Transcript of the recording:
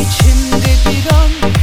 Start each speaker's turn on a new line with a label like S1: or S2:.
S1: İçimde bir an.